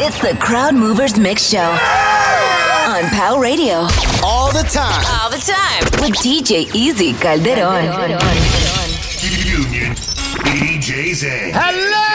It's the CrowdMoverz Mix Show on POWRadio. All the time. All the time. With DJ Easy Calderon. Calderon. Calderon. Calderon. Hello!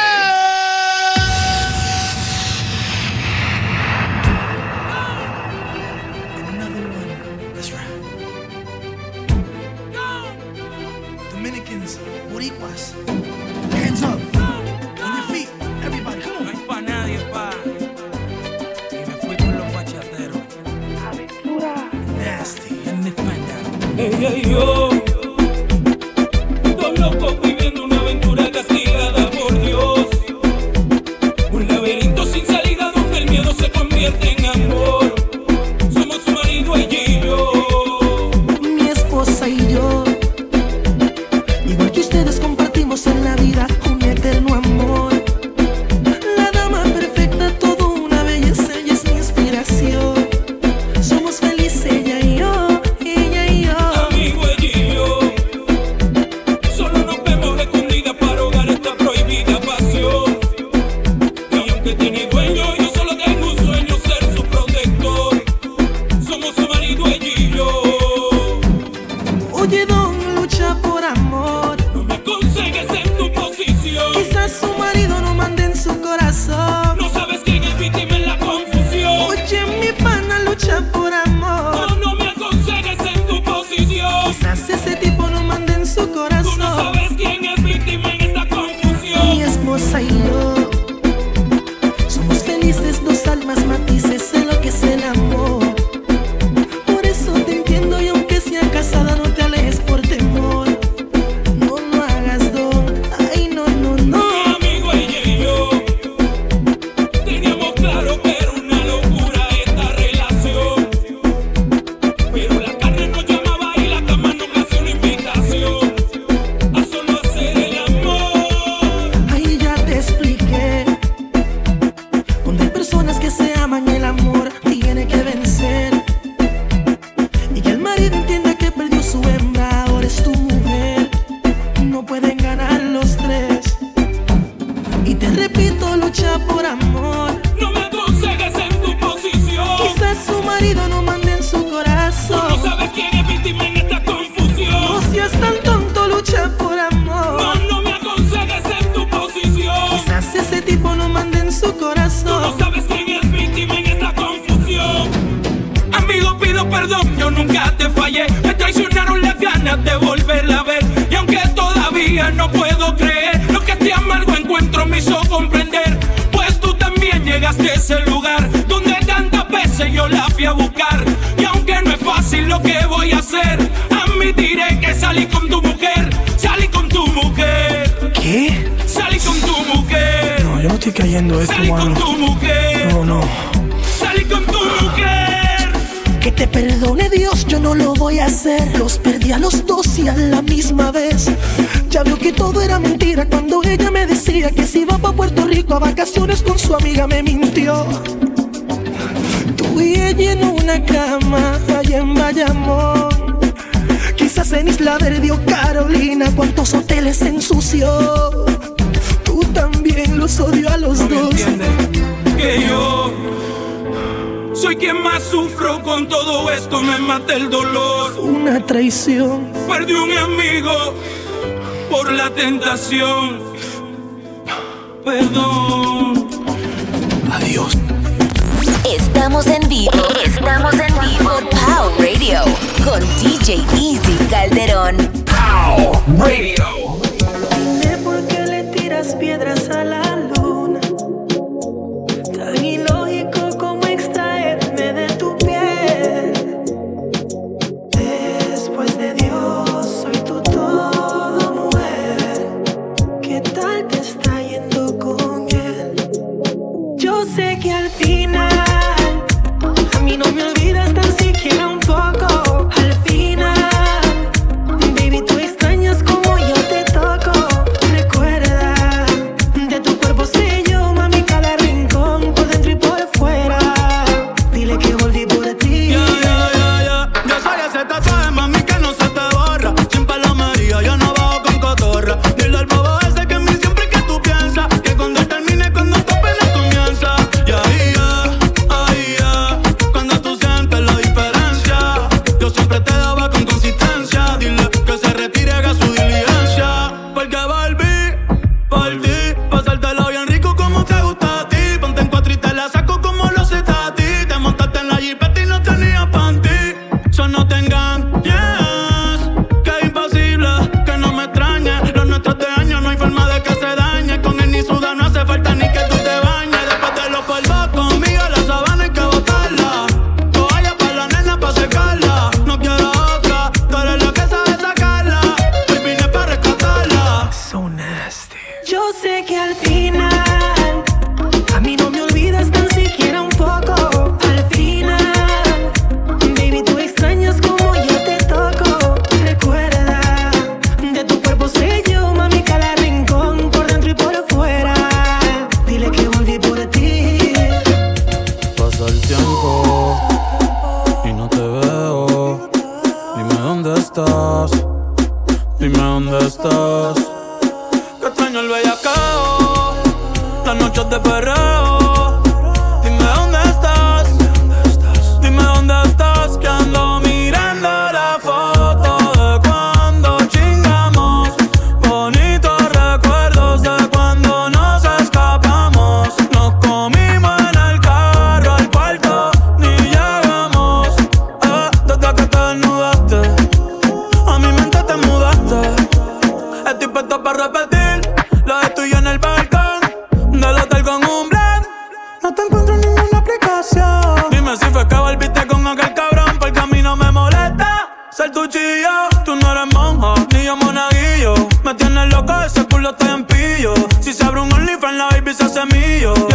Senhor. se iba pa' Puerto Rico a vacaciones con su amiga me mintió. Tú y ella en una cama allá en Bayamón. Quizás en Isla Verde o Carolina, cuántos hoteles ensució. Tú también los odio a los no dos. Que yo soy quien más sufro con todo esto, me mata el dolor. Una traición. Perdí un amigo por la tentación perdón. Adiós. Estamos en vivo. Estamos en vivo. Pow Radio. Con DJ Easy Calderón. Pow Radio. Sé por qué le tiras piedras a la a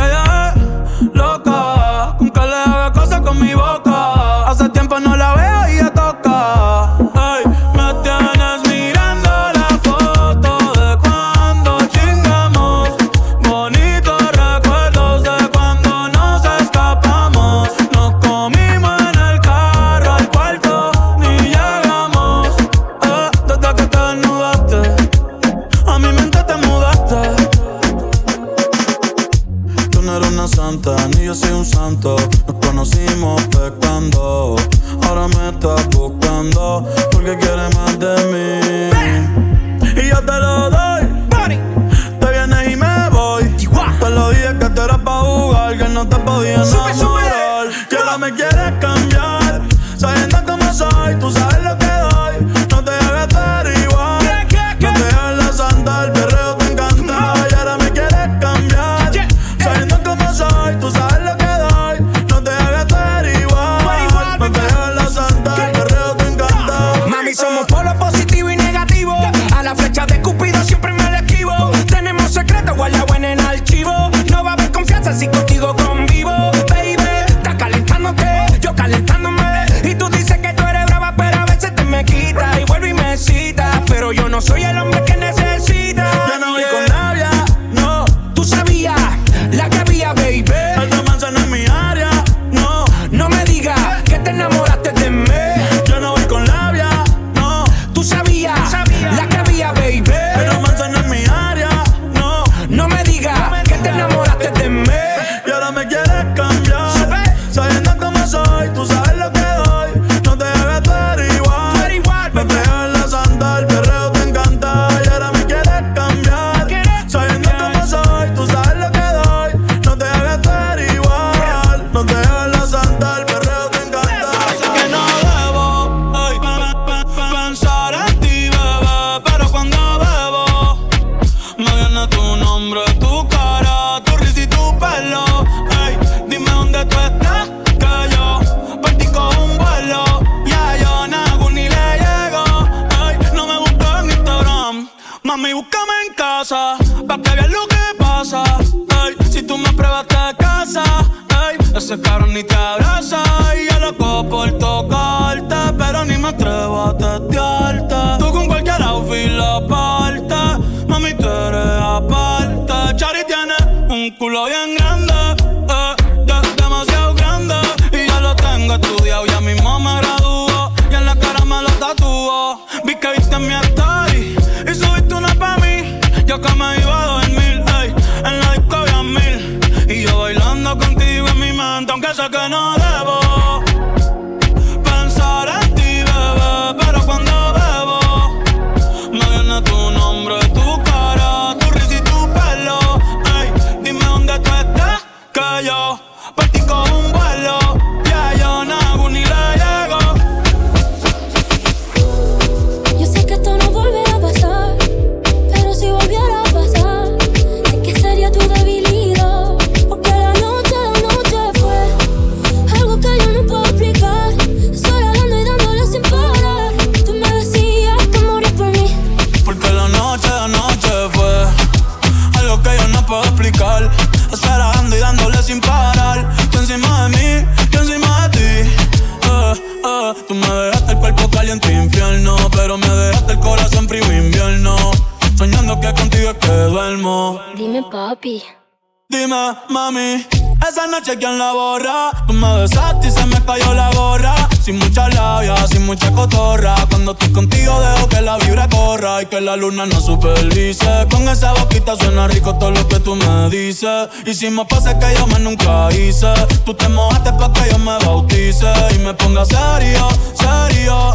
Mami, esa noche quien la borra. Tú me besaste y se me cayó la gorra. Sin mucha labia, sin mucha cotorra. Cuando estoy contigo dejo que la vibra corra y que la luna no supervise. Con esa boquita suena rico todo lo que tú me dices. Hicimos pases que yo me nunca hice. Tú te mojaste para que yo me bautice y me ponga serio, serio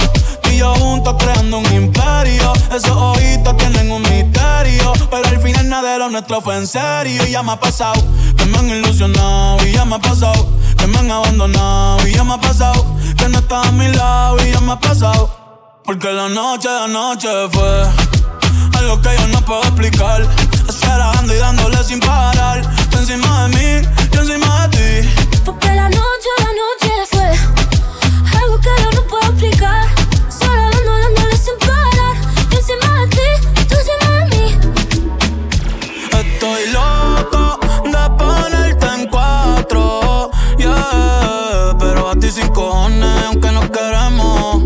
y yo juntos creando un imperio. Esos ojitos tienen un misterio. Pero al final nada de lo nuestro fue en serio. Y ya me ha pasado que me han ilusionado. Y ya me ha pasado que me han abandonado. Y ya me ha pasado que no estás a mi lado. Y ya me ha pasado. Porque la noche de anoche fue algo que yo no puedo explicar. Acelerando y dándole sin parar. Tú encima de mí, yo encima de ti. Porque la noche de anoche fue algo que yo no puedo explicar. Sin cojones, aunque no queremos.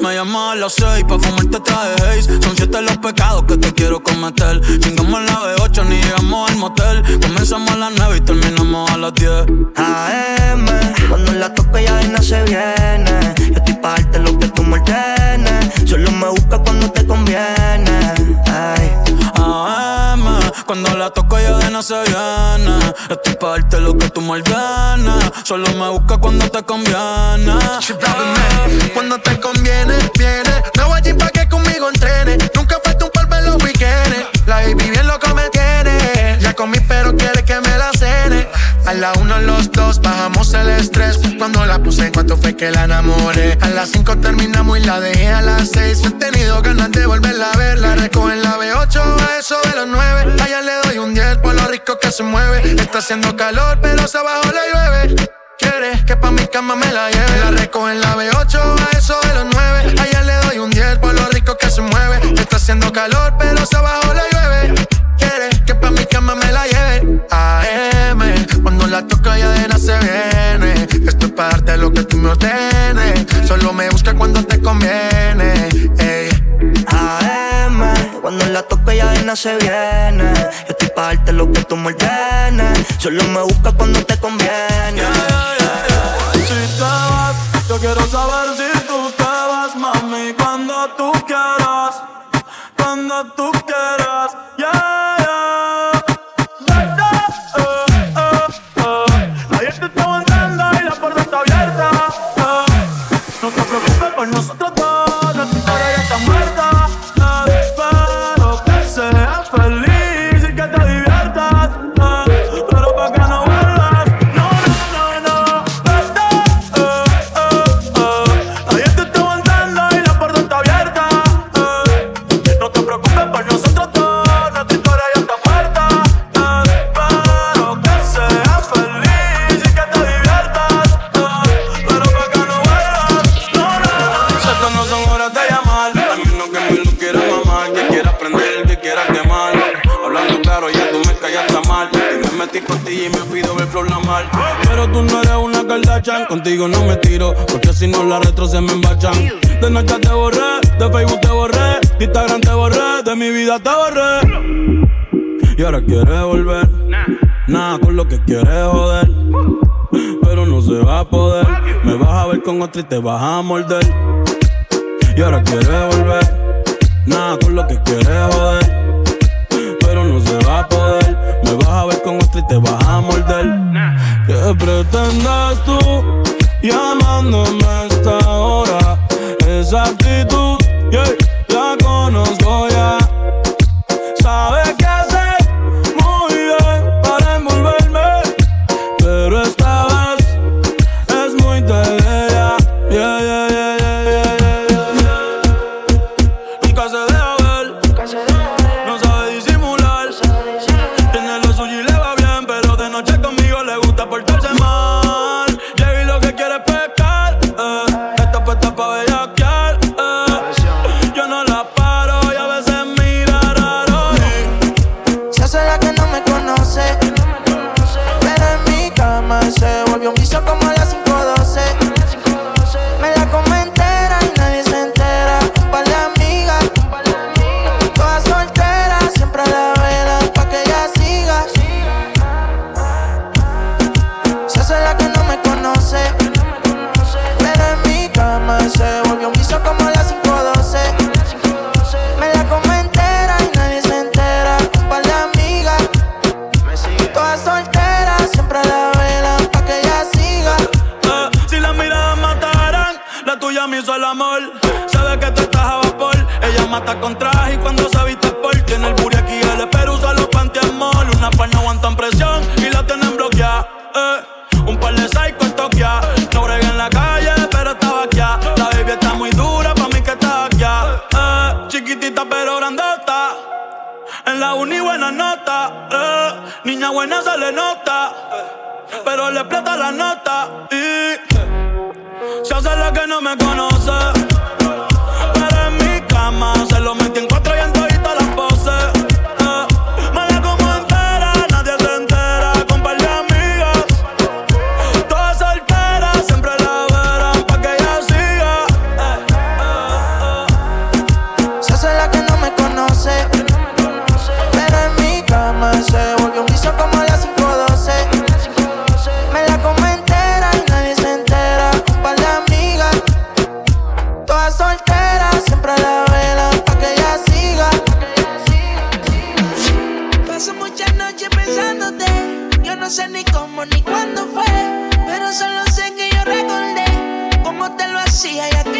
Me llamas a las seis pa' fumarte traje haze. Son siete los pecados que te quiero cometer. Chingamos la B8 ni llegamos al motel. Comenzamos a las nueve y terminamos a las 10. AM, cuando la toque ya no se viene. Cuando la toco ya de no se viene. Estoy pa' darte lo que tú me Solo me busca cuando te conviene. Cuando te conviene, viene. Me voy allí pa' que conmigo entrene. Nunca falta un polvo en los weekends. La baby bien loco me tiene. Ya comí, pero quiere que me. A la uno, los dos, bajamos el estrés. Cuando la puse, en cuanto fue que la enamoré. A las cinco terminamos y la dejé a las seis. He tenido ganas de volverla a ver. La recojo en la B8 a eso de los nueve. Allá le doy un 10 por lo rico que se mueve. Está haciendo calor, pero se abajo la llueve. Quiere que pa' mi cama me la lleve. La recojo en la B8 a eso de los 9. Allá le doy un 10 por lo rico que se mueve. Está haciendo calor, pero se abajo la llueve. La toca ya de se viene. Esto es para darte lo que tú me ordenes. Solo me busca cuando te conviene. AM, cuando la toca ya de se viene. Estoy para darte lo que tú me ordenes. Solo me busca cuando te conviene. Si te vas, yo quiero saber si tú te vas, mami, cuando tú quieras. Cuando tú y te vas a morder. Y ahora quieres volver. sé. Si ella te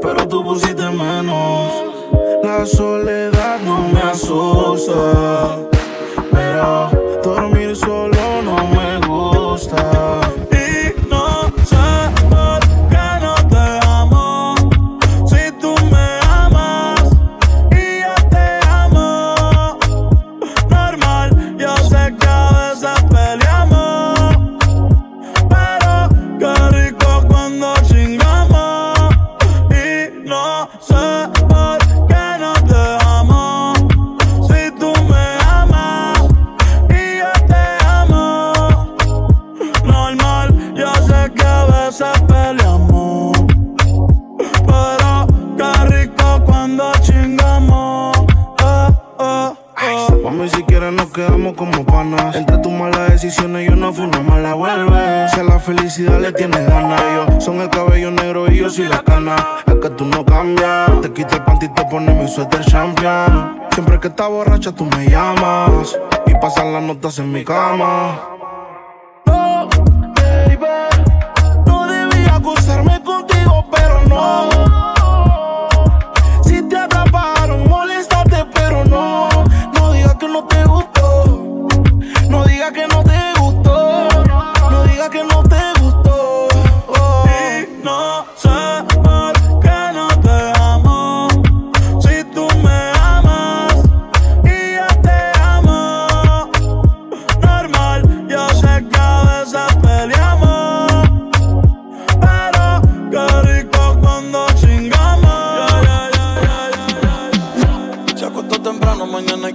pero tú pusiste menos. La soledad no me asusta, pero dormir solo come on.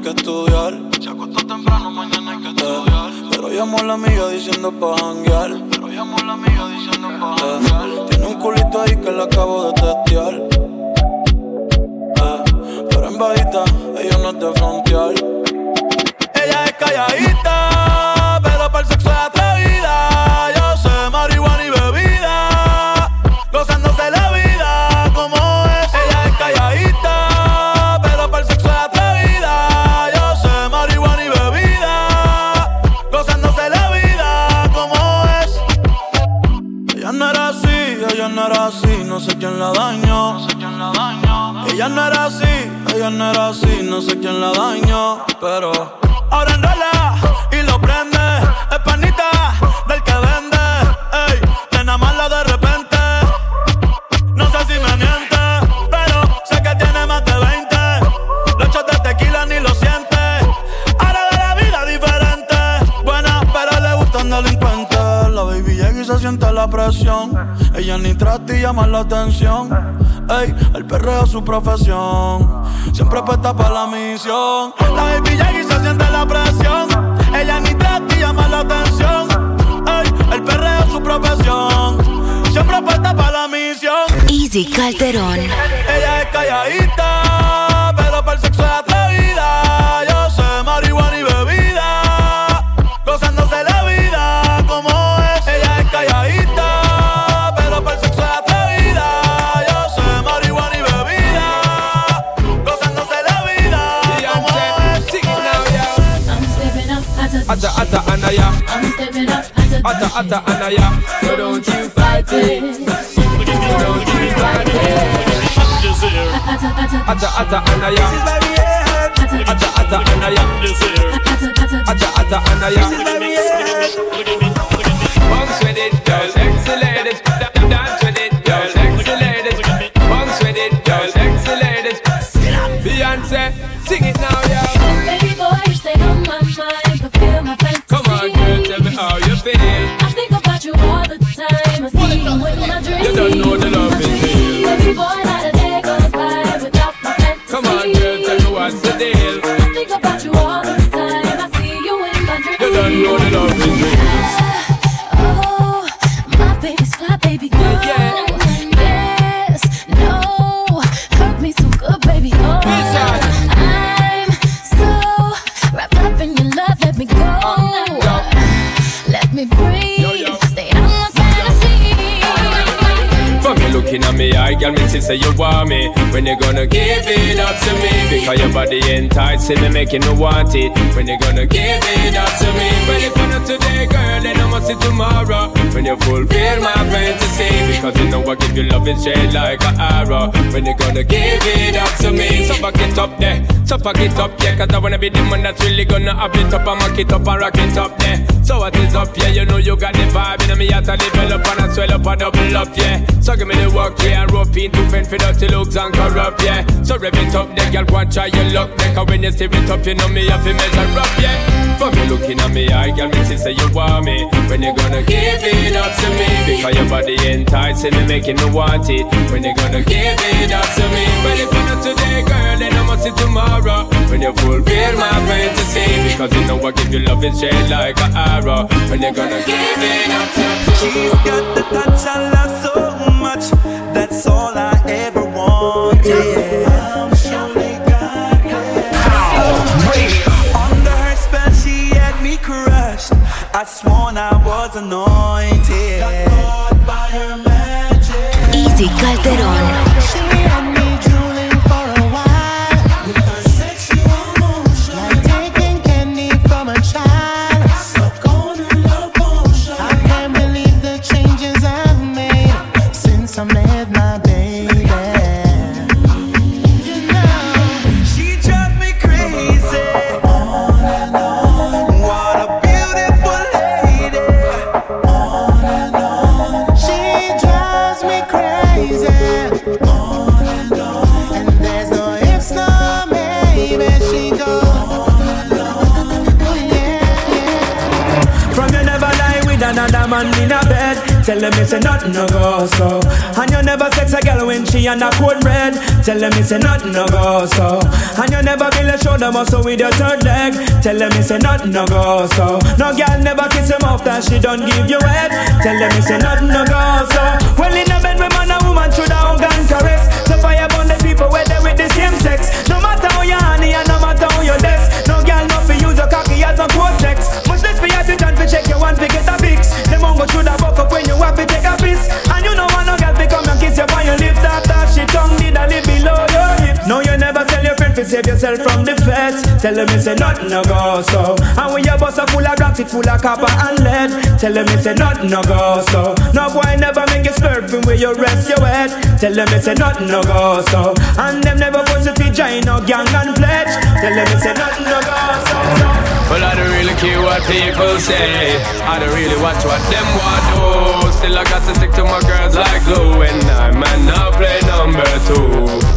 que estudiar. Se acostó temprano, mañana hay que estudiar. Pero llamó a la amiga diciendo pa' janguear. Pero llamó a la amiga diciendo pa' eh, janguear. Tiene un culito ahí que la acabo de testear. Eh, pero en bajita, ella no es de. Ella es calladita. La dañó. No sé quién la dañó. Ella no era así, ella no era así, no sé quién la dañó, pero ahora enrola y lo prende. Es panita del que vende, ey, nena mala de repente. No sé si me miente, pero sé que tiene más de 20. Los shots de tequila ni lo siente. Ahora de la vida diferente. Buena, pero le gustan delincuentes. La baby llega y se siente la presión. Ella ni trata y llama la atención. Ey, el perreo es su profesión. Siempre apuesta para la misión. La baby y se siente la presión. Ella ni trata y llama la atención. Ey, el perreo es su profesión. Siempre apuesta para la misión. Easy Calderón. Ella es calladita, pero para el sexo ata, ata ata anaya. So don't you fight it, so don't you fight it. Ata ata anaya, ata ata anaya, ata ata anaya. Bounce with it, girl, sexy ladies. Da- da- Dance with it, girl, sexy ladies. Bounce with it, girl, sexy ladies. Beyonce, sing it now, yeah. Love say you want me. When you gonna give it up to me? Because your body ain't tight, enticing me, making me want it. When you gonna give it up to me? Well, if you're not today, girl, then I must see tomorrow. When you fulfill my fantasy, because you know I give you love straight like an arrow. When you gonna give it up to me? So back it up there, so back it up, yeah. Cause I wanna be the one that's really gonna up it up and mock it up and rock it up there. So what is up, yeah? You know you got the vibe in me, I to develop and I swell up and double up, yeah. So give me the work, yeah, and rope in to fend for dirty looks and corrupt, yeah. So rev it up, there, girl, go and try your luck, there. Cause when you steer it up, you know me, have to measure up, yeah. For me looking at me, I girl, me see say you want me. When you gonna give it up to me? Because your body enticing me, making me want it. When you gonna give it up to me? Well, if not today, girl, then I must see tomorrow. When you fulfill my fantasy, because you know I give you love straight like an arrow. When you're gonna give it up to me? She's got the touch I love so much. That's all I ever wanted. Under her spell, she had me crushed. I sworn I was anointed. Easy Calderón. Tell them it's a nothing no go so. And you never sex a girl when she on a cold red. Tell them it's a nothing no go so. And you never build a shoulder muscle with your third leg. Tell them it's a nothing no go so. No girl never kiss him off that she don't give you head. Tell them it's a nothing no go so. Well in a bed with man and woman should have hug and caress. So fire burn the people where they with the same sex. Tell them it's a nothing no go so. And when your bus are full of rocks, it full of copper and lead. Tell them it's a nothing no go so. No boy never make you slurp from where you rest your head. Tell them it's a nothing no go so. And them never force you to join no gang and pledge. Tell them it's a nothing no go so. Well, I don't really care what people say. I don't really watch what them want Still, I got to stick to my girls like glue. And I might not play number two.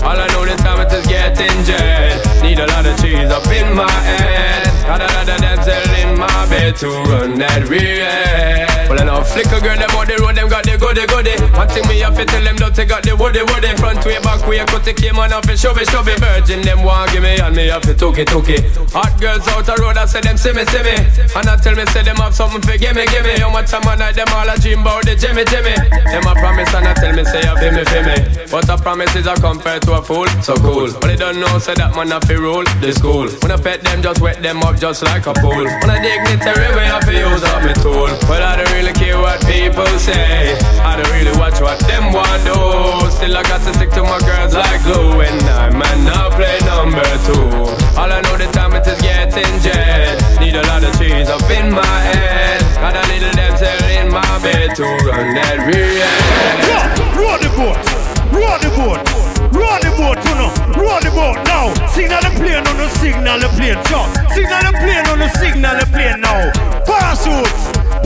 All I know this time is just getting jet. Need a lot of cheese up in my head. Got a lot of dancing in my bed to run that real. Well, I know flicker girl, them on the road, them got the goody goody. One thing me have to tell them, don't take got the woody woody. Front way, back way, cut the came on off and show me, show me. Virgin, them want give me, and me have to took it, took it. Hot girls out the road, I say them see me, see me. And I tell me, say them have something for give me, give me. How much time I night, them all a dream about the Jimmy, Jimmy. Them a promise, and I tell me, say you feel me, feel me. But a promise is a compared to a fool, so cool. But they don't know, say that man have to rule the school. When I pet them, just wet them up just like a pool. When I dignitary way, I feel use up my tool. But I don't really care what people say. I don't really watch what them want do. Still I got to stick to my girls like glue, and I might not play number two. All I know the time it is getting jet. Need a lot of cheese up in my head. Got a little damsel in my bed to run that real. Roll the boat, roll the boat, roll the boat, you know, roll the boat now. Signal the plane on the signal the plane, jump. Signal the plane on the signal the plane now. Parachute,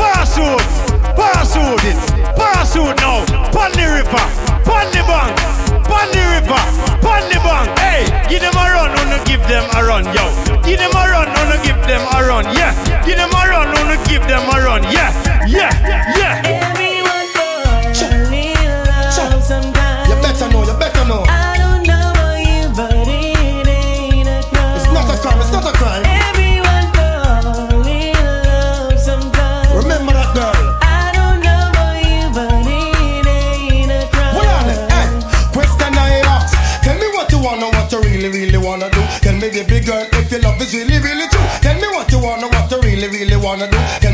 parachute, parachute it, parachute now. Pon the river, pon the bank, pon the river, pon the bank. Hey, give them a run, wanna give them a run, yo. Give them a run, wanna give them a run, yeah. Give them a run, wanna give them a run, yeah, yeah, yeah. Everyone falls in love sometimes. You better know, you better know wanna do.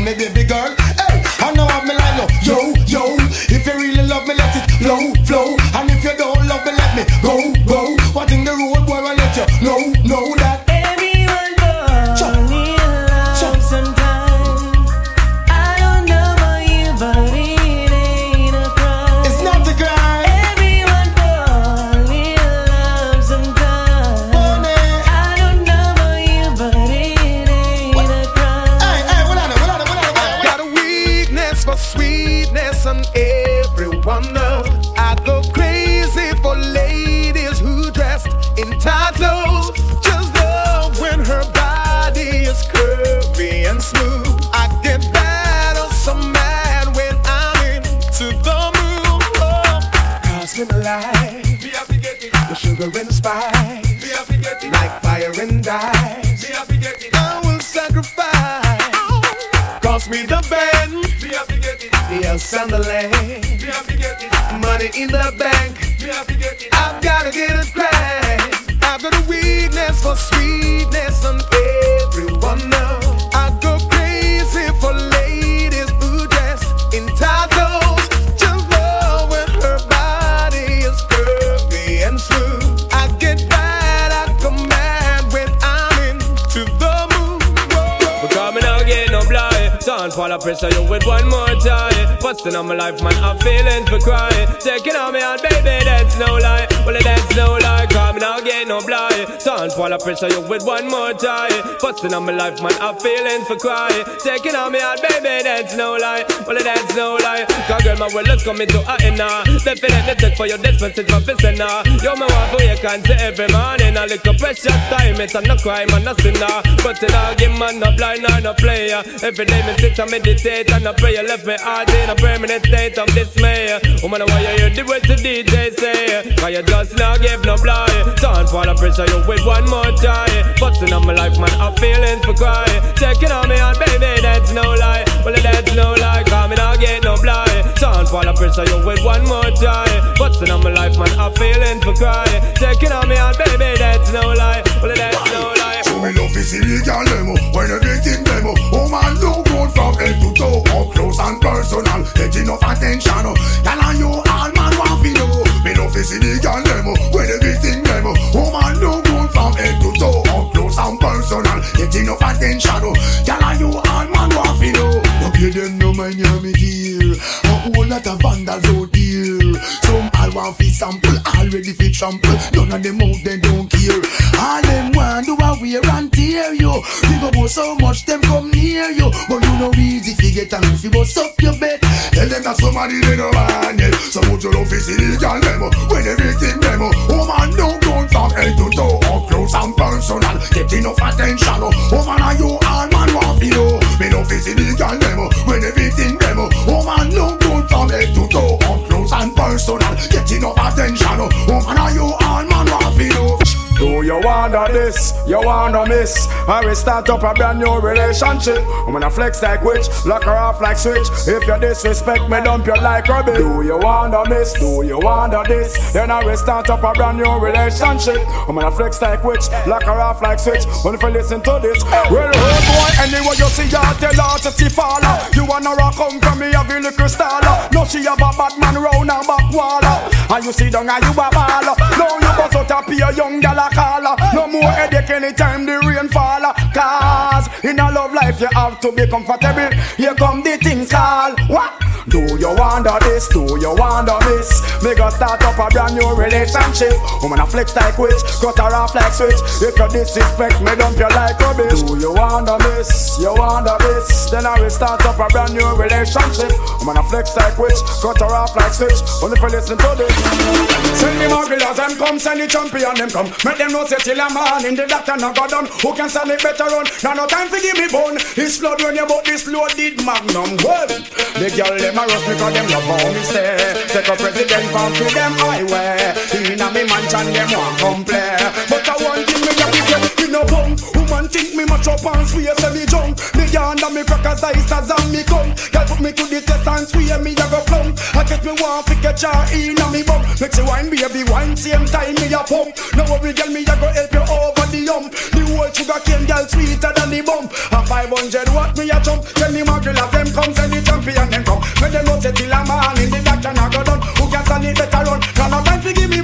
And ice, I will sacrifice. Cost me the band, the house land, money in the bank. I've gotta get it right. I've got a weakness for sweetness, and everyone Pressure you with one more time Busting on my life man? I'm feeling for crying. Taking on me and baby that's no lie. Well that's no lie me now get no blind. Don't fall I pressure you with one more time. Busting on my life man I'm feeling for crying Taking on me and baby that's no lie. Well that's no lie. Cause girl my world is coming to an end now. Definitely take for your despacito for sinner You me want for you can say every morning. A little precious time It's a no crime and no sinner But it all give man no blind or no player. Every day me sit and meditate and I pray you left me heart in a permanent state of dismay. Woman, why you hear the words the DJ say? Cause you just not give no play. Don't fall the pressure you with one more try. Busting on my life, man, I'm feeling for cry. Checking on me on baby, that's no lie. Well, that's no lie, cause me not get no blind. Don't fall the pressure you with one more try. Busting on my life, man, I'm feeling for cry. Checking on me on baby, that's no lie. Well, that's no lie. So me love the girl demo when everything demo. Oh man, look good from head to toe, up close and personal. Get enough attention. Girl and you all man want to know. Me love to see the girl demo when everything demo. Oh man, look good from head to toe, up close and personal. Get enough attention. Girl and you all man want to know. No pay them no mind you me dear. A whole lot of vandals out there. Some all want fi sample, already fi trample. None of them out they don't care. All them want do a wear and tear you. Think about so much them come near you, but you know easy fi get and you bust up your bed. Them that somebody they no want yet. So put your love fi see the girl demo oh, when everything demo. Oh man, don't go from head to toe, up close and personal. Get enough attention. Oh man, are you all man want fi know? Me no fi see the girl demo oh, when everything demo. Oh man, don't go from head to toe, up close and personal. Wanna this? You wanna miss? I will start up a brand new relationship. I'm gonna flex like witch, lock her off like switch. If you disrespect me, dump you like rubbish. Do you wanna miss? Do you wanna this? Then I will start up a brand new relationship. I'm gonna flex like witch, lock her off like switch. When if you listen to this, well, hey boy, anyway you see her, tell her to see follow. You wanna rock come from me, have a little style. No, she have a bad man round her back wall. And you see down and you a ball. Now you bust out a young gal a caller. No more headache anytime the rain fall. Cause in a love life you have to be comfortable. Here come the things call. What? Do you wonder this? Do you wonder this? Me go start up a brand new relationship. Woman a flex like witch, cut her off like switch. If you disrespect me, dump you like rubbish. Do you wonder this? You wonder this? Then I will start up a brand new relationship. Woman a flex like witch, cut her off like switch. Only for listen to this. Send the magulars them come, send the champion them come. Make them know say till a man in the doctor no go done. Who can sell it better run? Now no time for give me bone. It's blood when you bought this loaded magnum. Well, the girl them a rush because them love how me stay. Take a president from to them highway. Inna me mansion them want come play. But I want thing me to say, me no bum. Woman think me match up and swear say me jump. Me yonder me crackers ice as and me come. Girl put me to the test and swear me a go plump. I get me want to catch her inna me bum. Make she wine baby wine same time me a pump. No worry girl me a go help you over the hump. The whole sugar cane girl sweeter than the bump. A 500 watt me a jump. Tell me my girl them come send the champion them come. When them know say till a man in the doctor now go done. Who can stand it better run? Now no time to give me.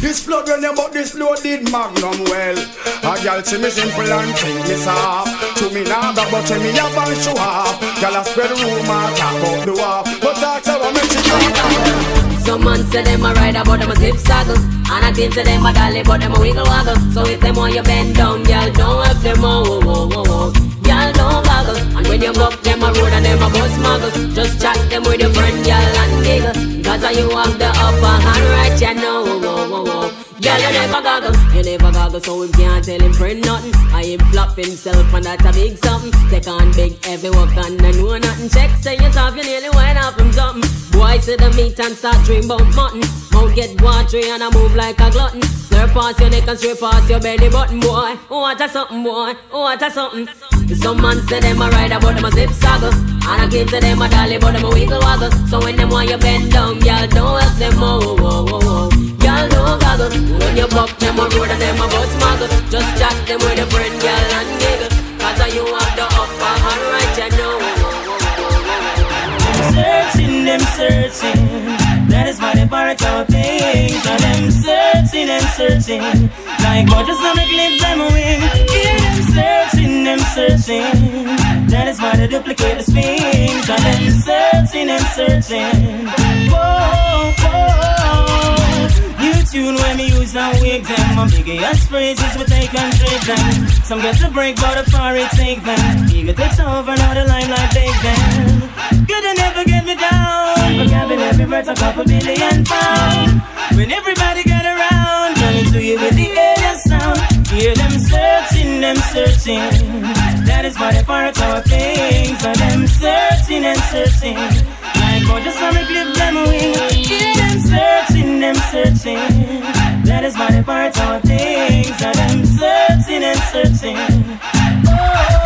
This flood when you bought this loaded magnum well. A girl see me simple and think me soft. To me now but but me a bang show off. Girl a spread rumor talk up the wall. But talk so I make she come. Some man say them a ride about them a zip saddle And I think say them a dolly but them a wiggle waggle So if them want you bend down, y'all don't have them a whoa whoa whoa whoa Y'all don't goggle And when you up them a road and them a bus muggle Just chat them with your friend, y'all and giggle Cause you have the upper hand right, you know Girl, you never goggle, you never goggle, so we can't tell him friend nothing. I him flop himself, and that's a big something. Take on big, heavy work, and I know nothing. Check, say yourself, you nearly went off from something. Boy, see the meat and start dream about mutton. Mouth get watery, and I move like a glutton. Slurp past your neck and straight past your belly button, boy. Oh, what a something, boy. Oh, what a something. Some man say them a ride about them a zip saggle And I keep say them a dolly but them a wiggle waggle So when them want you bend down, y'all don't help them oh, oh, oh, oh. oh. Y'all don't goggle When you buck them a road and them a bus muggle Just chat them with a friend, y'all and giggle Cause I you have the upper hand right, you know searching, them searching. That is why they them searching and searching. Like just on the clip them win. Yeah, them searching, them searching. That is why they duplicate the spins. Now them searching and searching. Whoa, whoa. New tune when me use and wake them. My biggest phrases we take and trade them. Some get to break, but the far it take them. Ego takes over, now the limelight take them. Good to never get me down. Every breath a couple billion pounds. When everybody get around, to you with the alien sound. Hear them searching, them searching. That is why they part our things. And them searching. And searching. Like God just wanna clip them wing. Yeah, them searching, them searching. That is why they part of things. Now them searching and searching. Oh,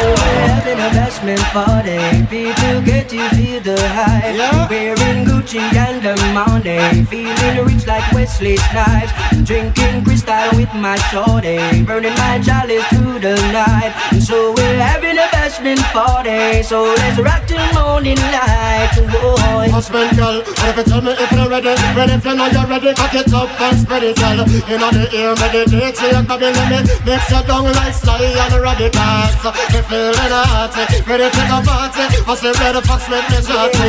we're having a bashment party. People get you feel the hype. Wearing Gucci and the money. Feeling rich like Wesley Snipes. Drinking crystal with my shorty. Burning my chalice through the night. So we're having a bashment party. So let's rock till morning light. Boy. Husband, girl, what if you tell me if you're ready? Ready if you know you're ready, cock it up and spread it, girl. You know the ear, meditate, so you can let me mix your down like sly and radicals. Me feeling hot, ready for the party. Must be ready for sweat me shorty.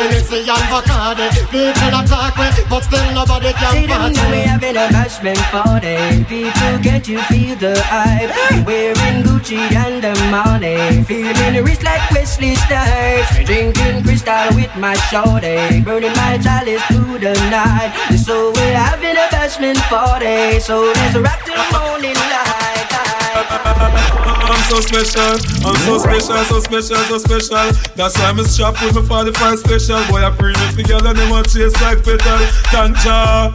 Hennessy and Bacardi, people attack me, but still nobody See can party. now we having a bashment party. People, can't you feel the hype? Wearing Gucci and the money. Feeling rich like Wesley Snipes. Drinking crystal with my shorty. Burning my chalice through the night. So we're having a bashment party. So let's rock till morning light. I'm so special, I'm so special, so special, so special. That's why I'm a strap with my 45 special. Boy, I bring it together and they want chase like petal. Tanja.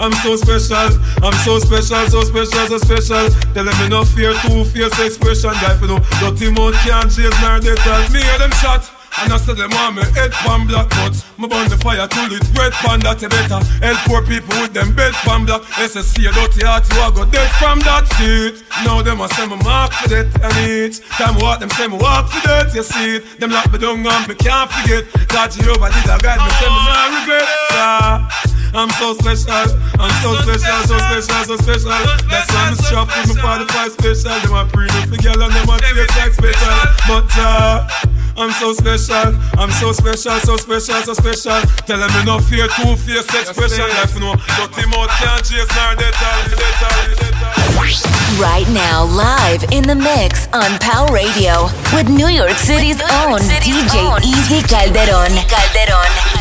I'm so special, I'm so special, so special, so special. Tell them no fear, two fierce expression. Guy, you know, dirty mouth can't chase nor they tell me hear them shot. And I said them want me head pan black but Me burn the fire till it red pan that you better Help poor people with them bed pan black SSC a dirty heart you a go dead from that seat Now them a say me mark for that and each Time walk them say me walk for that you see it Them lock me down and me can't forget God Jehovah did a guide me say me not regret yeah. I'm so special, I'm so special, so special, so special. That's why I'm strapped with my 45 special. Them a pre for girl and them a taste like special. But uh, I'm so special, I'm so special, so special, so special. Tell them me no fear, two face expression. Life no dirty mouth can't chase nor detal, detal, detal. Right now, live in the mix on POWRadio with New York City's own DJ Easy Calderon. Calderon.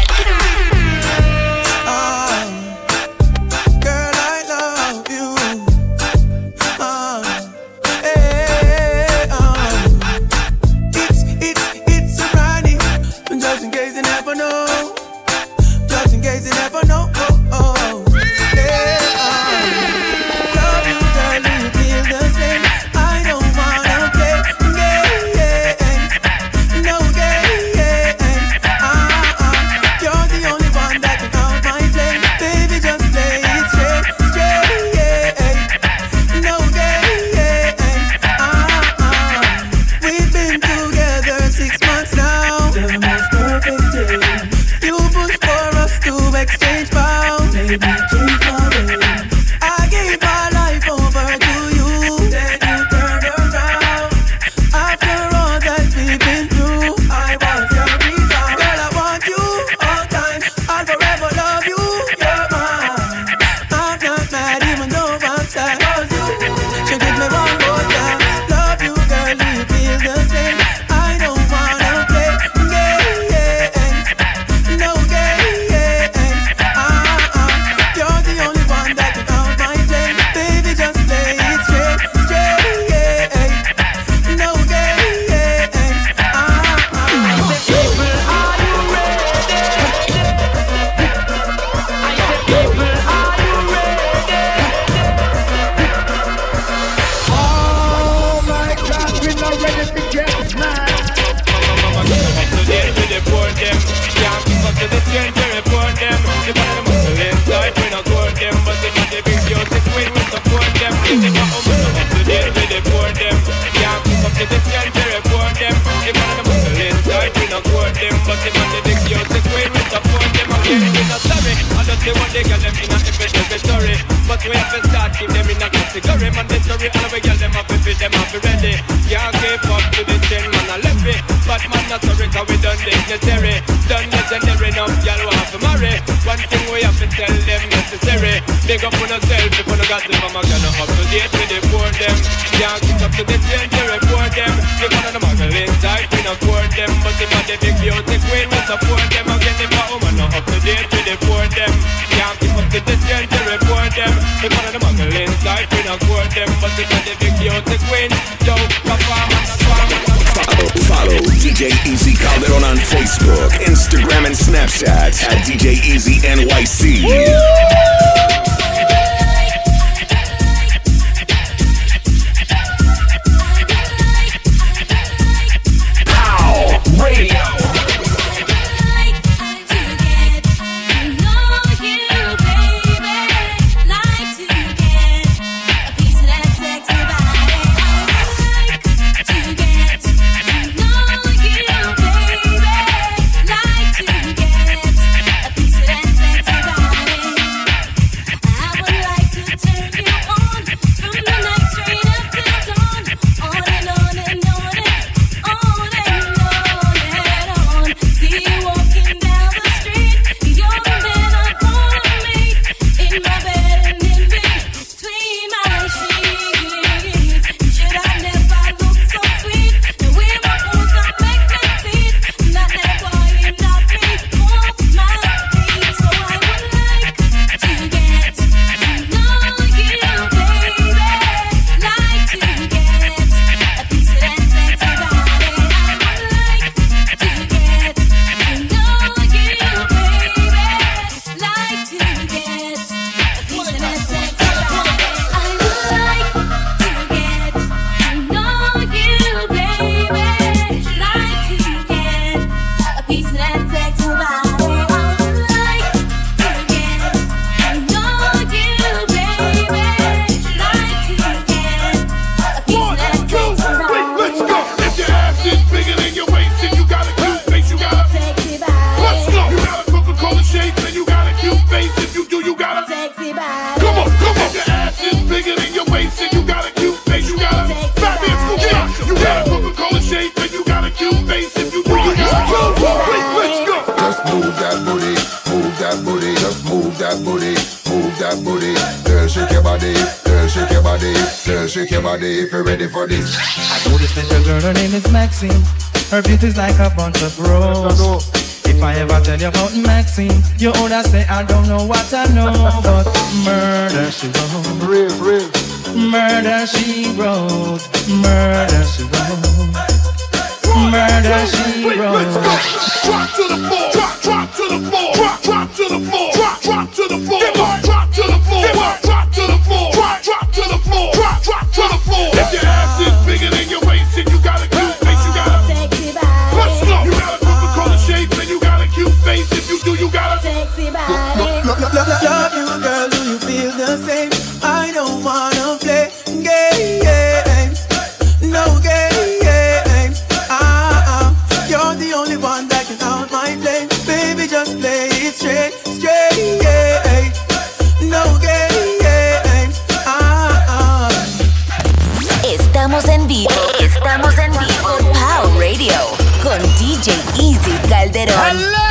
Not sorry, cause we done dignitary. Done legendary, now y'all want to marry. One thing we have to tell them necessary. Big up on yourself if you got it from a gun up to date with the poor them. Can't keep up to the trend, you report them. The man of the muggle inside, we not court them. But the man, the big beauty queen, we support them. Again, the man, woman, not up to date with the poor them. Can't keep up to the trend, you report them. The man of the muggle inside, we not court them. But the man, the big beauty queen, yo, perform DJ Easy Calderon on Facebook, Instagram, and Snapchat at DJ Easy NYC. Woo! it is like a bunch of bros. If I ever tell you about Maxine, you would say I don't know what I know, but murder she wrote. Real, real. Murder she wrote. Murder she wrote. Murder she wrote. Murder she wrote. Murder she wrote. Murder she wrote. Murder she wrote. Murder she wrote. Murder she wrote. solteros. ¡Aló!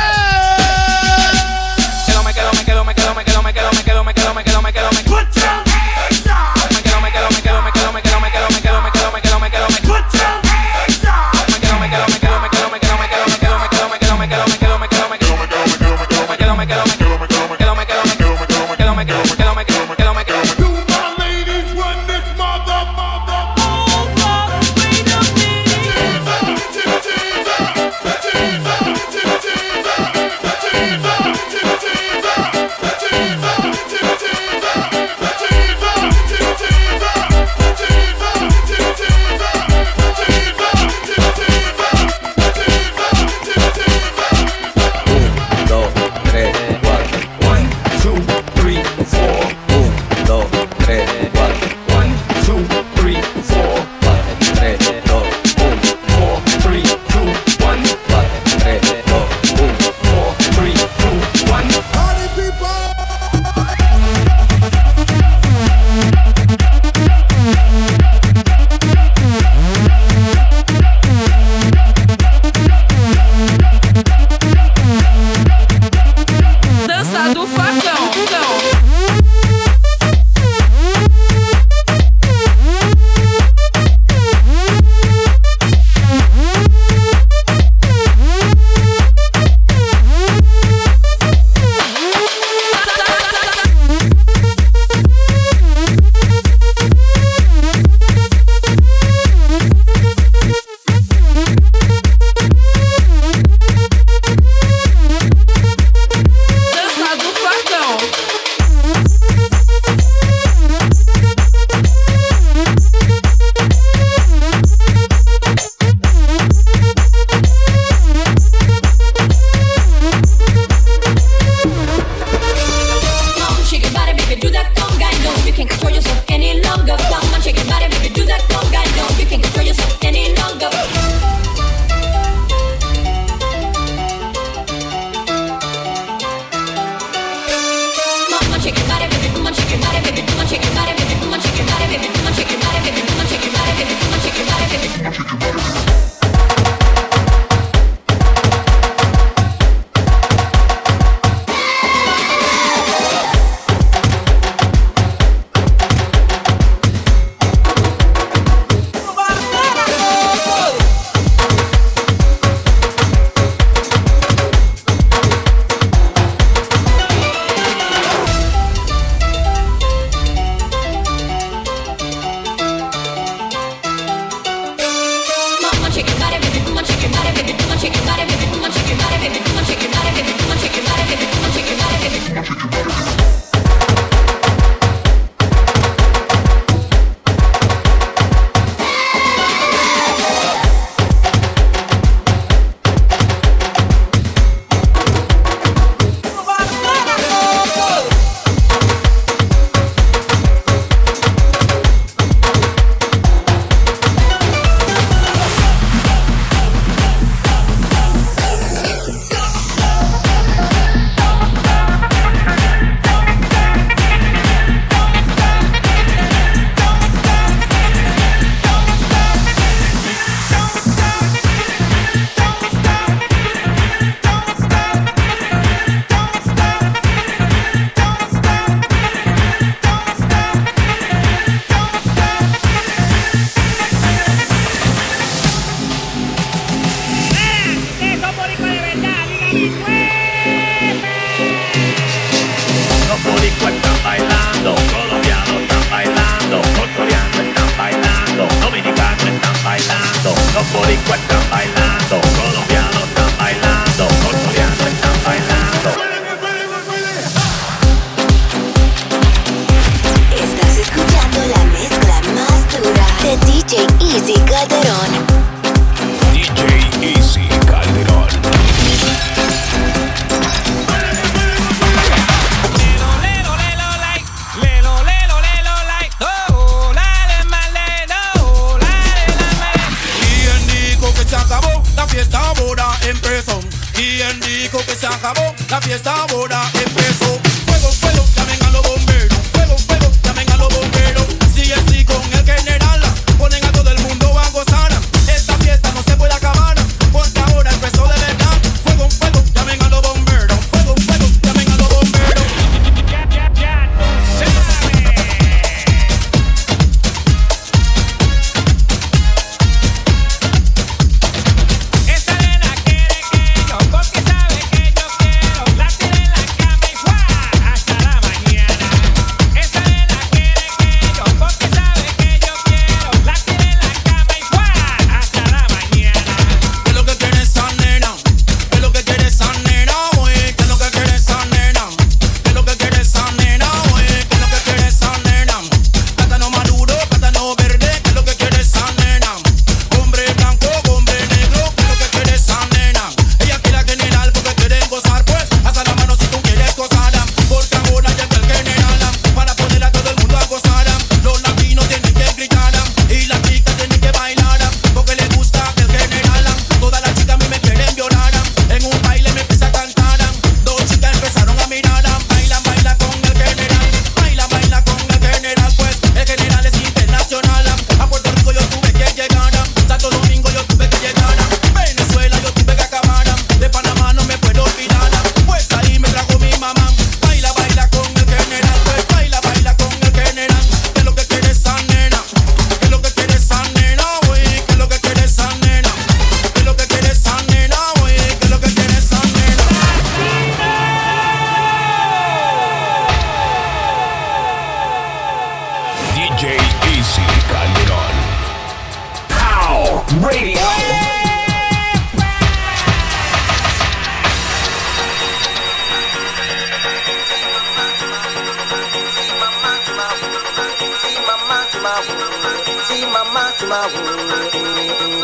see my ma, see my woo.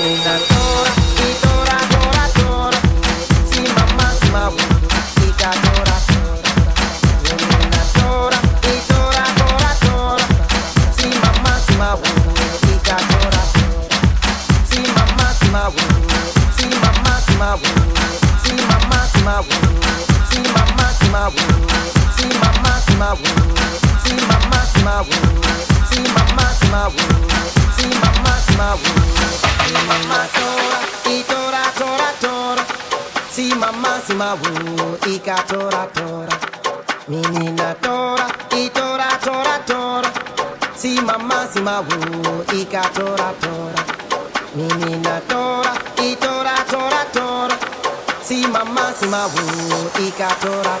Linda Dora, y Dora, Dora, Dora, see my ma, see my woo, see my Dora. Ikatora